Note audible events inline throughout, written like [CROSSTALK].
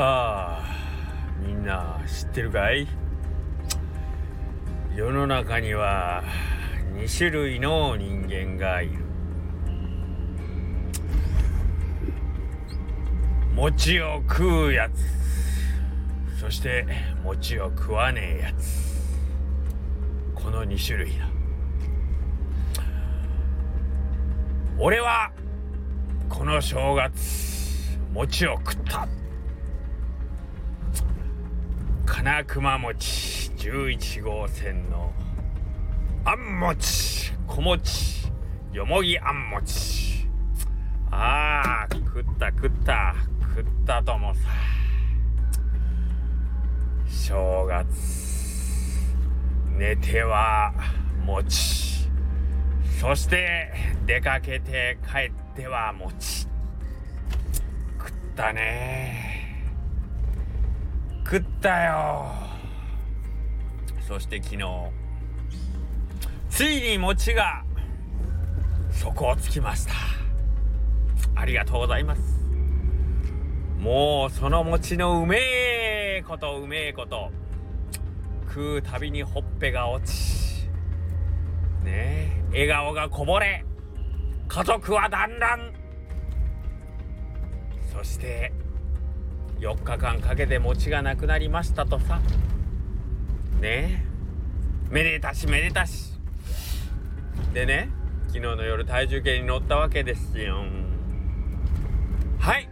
さあみんな知ってるかい？世の中には2種類の人間がいる。餅を食うやつ。そして餅を食わねえやつ。この2種類だ。俺はこの正月餅を食った。金熊餅11号線のあん餅小餅よもぎあん餅。あー食った食った。食ったともさ。正月寝ては餅。そして出かけて帰っては餅。食ったね。食ったよ。そして昨日ついに餅が底をつきました。ありがとうございます。もうその餅のうめえことうめえこと食うたびにほっぺが落ちねえ笑顔がこぼれ家族はだんだん。そして4日間かけて餅がなくなりましたと。さ。ね。えめでたしめでたし。でね昨日の夜体重計に乗ったわけですよ。はい。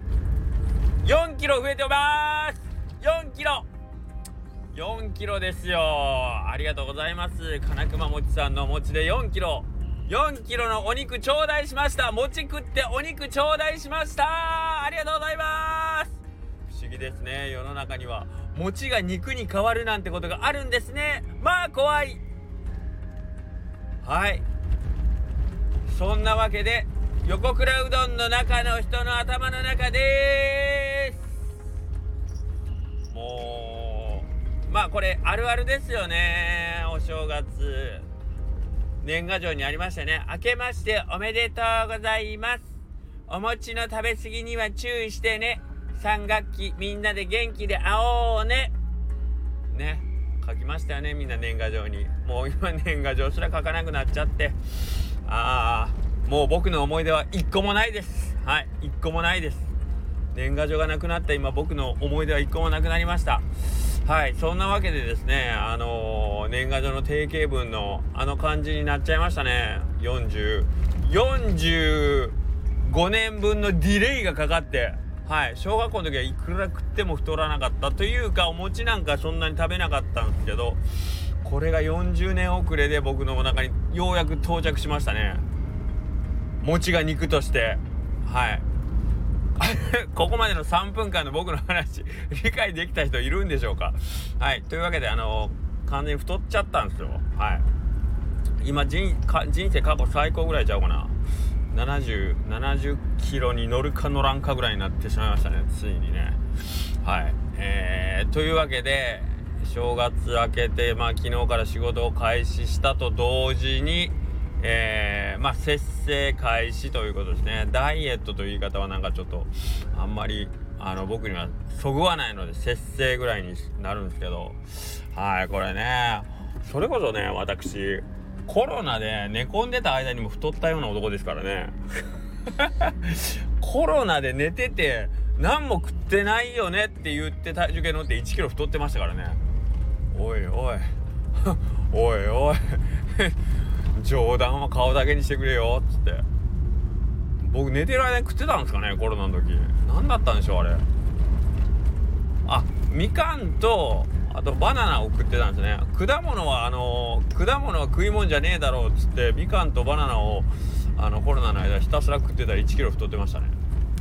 4キロ増えております。4キロ。4キロですよ。ありがとうございます。金熊餅さんの餅で4キロ。4キロのお肉頂戴しました。餅食ってお肉頂戴しました。ありがとうございます。議ですね。世の中には。餅が肉に変わるなんてことがあるんですね。まあ怖い。はい。そんなわけで横倉うどんの中の人の頭の中です。もうまあこれあるあるですよね。お正月。年賀状にありましたね。明けましておめでとうございます。お餅の食べ過ぎには注意してね。3学期みんなで元気で会おうね。ね。書きましたよねみんな年賀状に。もう今年賀状すら書かなくなっちゃって。ああもう僕の思い出は一個もないです。はい一個もないです。年賀状がなくなった今僕の思い出は一個もなくなりました。はいそんなわけでですねあのー、年賀状の定型文のあの感じになっちゃいましたね。4045年分のディレイがかかってはい。小学校の時はいくら食っても太らなかったというかお餅なんかそんなに食べなかったんですけどこれが40年遅れで僕のお腹にようやく到着しましたね。餅が肉として。はい。[LAUGHS] ここまでの3分間の僕の話 [LAUGHS] 理解できた人いるんでしょうか？はい。というわけであの完全に太っちゃったんですよ。はい。今人人生過去最高ぐらいちゃうかな。7070キロに乗るか乗らんかぐらいになってしまいましたねついにね。はい。えー、というわけで正月明けてまあ昨日から仕事を開始したと同時にえー、まあ節制開始ということですね。ダイエットという言い方はなんかちょっとあんまりあの僕にはそぐわないので節制ぐらいになるんですけど。はいこれね。それこそね私コロナで寝込んでた間にも太ったような男ですからね。[LAUGHS] コロナで寝てて何も食ってないよねって言って体重計乗って1キロ太ってましたからね。おいおい。[LAUGHS] おいおい。[LAUGHS] 冗談は顔だけにしてくれよっつって。僕寝てる間に食ってたんですかねコロナの時。何だったんでしょうあれ。あみかんとあとバナナを食ってたんですね。果物はあの果物は食い物じゃねえだろうっつってみかんとバナナをあのコロナの間ひたすら食ってたら1キロ太ってましたね。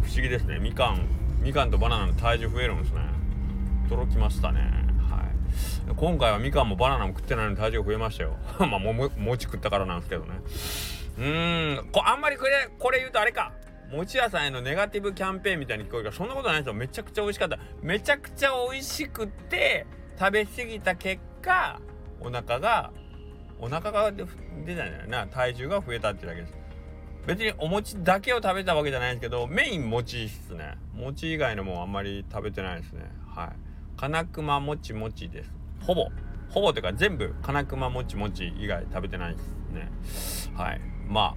不思議ですね。みかんみかんとバナナの体重増えるんですね。驚きましたね。はい。今回はみかんもバナナも食ってないのに体重増えましたよ。[LAUGHS] まあも餅食ったからなんですけどね。うーん。こあんまりこれこれ言うとあれか。餅屋さんへのネガティブキャンペーンみたいに聞こえるからそんなことないですよ。めちゃくちゃ美味しかった。めちゃくちゃ美味しくて食べ過ぎた結果お腹がお腹が出たんじゃないな。体重が増えたってだけです。別にお餅だけを食べたわけじゃないんですけどメイン餅っすね。餅以外のもあんまり食べてないですね。はい。金熊もちもちです。ほぼ。ほぼというか全部金熊もちもち以外食べてないですね。はい。まあ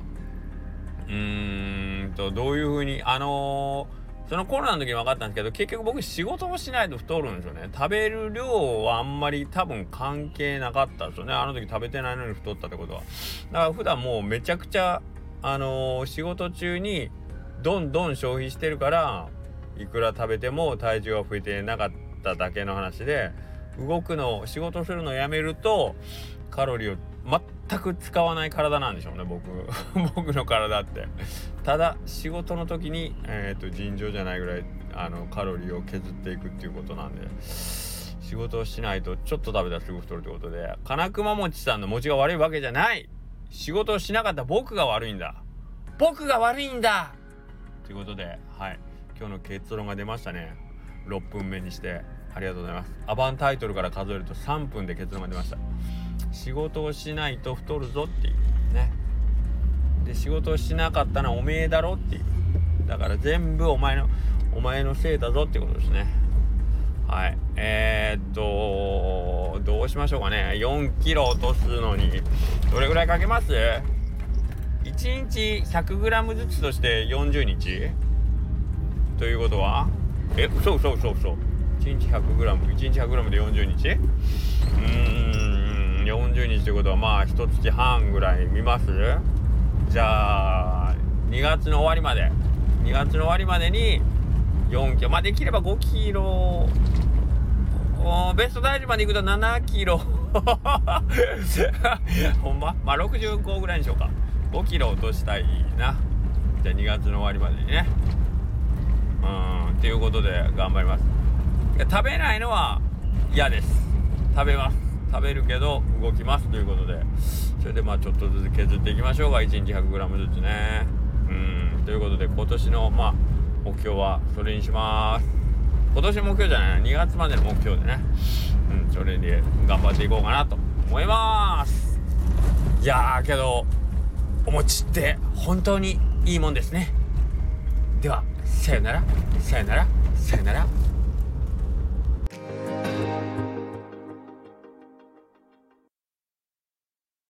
うーんとどういう風にあのーそのコロナの時に分かったんですけど結局僕仕事をしないと太るんですよね。食べる量はあんまり多分関係なかったですよね。あの時食べてないのに太ったってことは。だから普段もうめちゃくちゃあのー、仕事中にどんどん消費してるからいくら食べても体重が増えてなかっただけの話で動くの仕事するのをやめるとカロリーを全く使わない体なんでしょうね僕。[LAUGHS] 僕の体って。ただ仕事の時に、えーと、尋常じゃないぐらいあのカロリーを削っていくっていうことなんで仕事をしないとちょっと食べたらすぐ太るってことで金熊餅さんの餅が悪いわけじゃない。仕事をしなかった僕が悪いんだ。僕が悪いんだ。ということではい。今日の結論が出ましたね。6分目にしてありがとうございます。アバンタイトルから数えると3分で結論が出ました。仕事をしないと太るぞっていうね。で仕事をしなかったのはおめえだろっていう。だから全部お前のお前のせいだぞってことですね。はい。えー、っとどうしましょうかね。4キロ落とすのにどれぐらいかけます？1日 100g ずつとして40日？ということは？え嘘嘘嘘嘘1日 100g1 日 100g で40日？うーん。40日ということはまあ1月半ぐらい見ます？じゃあ2月の終わりまで。2月の終わりまでに4キロ。まあできれば5キロ。ベスト大事まで行くと7キロ。[LAUGHS] ほんま？まあ65ぐらいにしようか。5キロ落としたいな。じゃあ2月の終わりまでにね。うんっていうことで頑張ります。食べないのは嫌です。食べます。食べるけど動きますということで。それでまあちょっとずつ削っていきましょうか。1日 100g ずつね。うん。ということで今年のまあ目標はそれにします。今年の目標じゃない2月までの目標でね。うん。それで頑張っていこうかなと思います。いやーけどお餅って本当にいいもんですね。ではさよなら。さよなら。さよなら。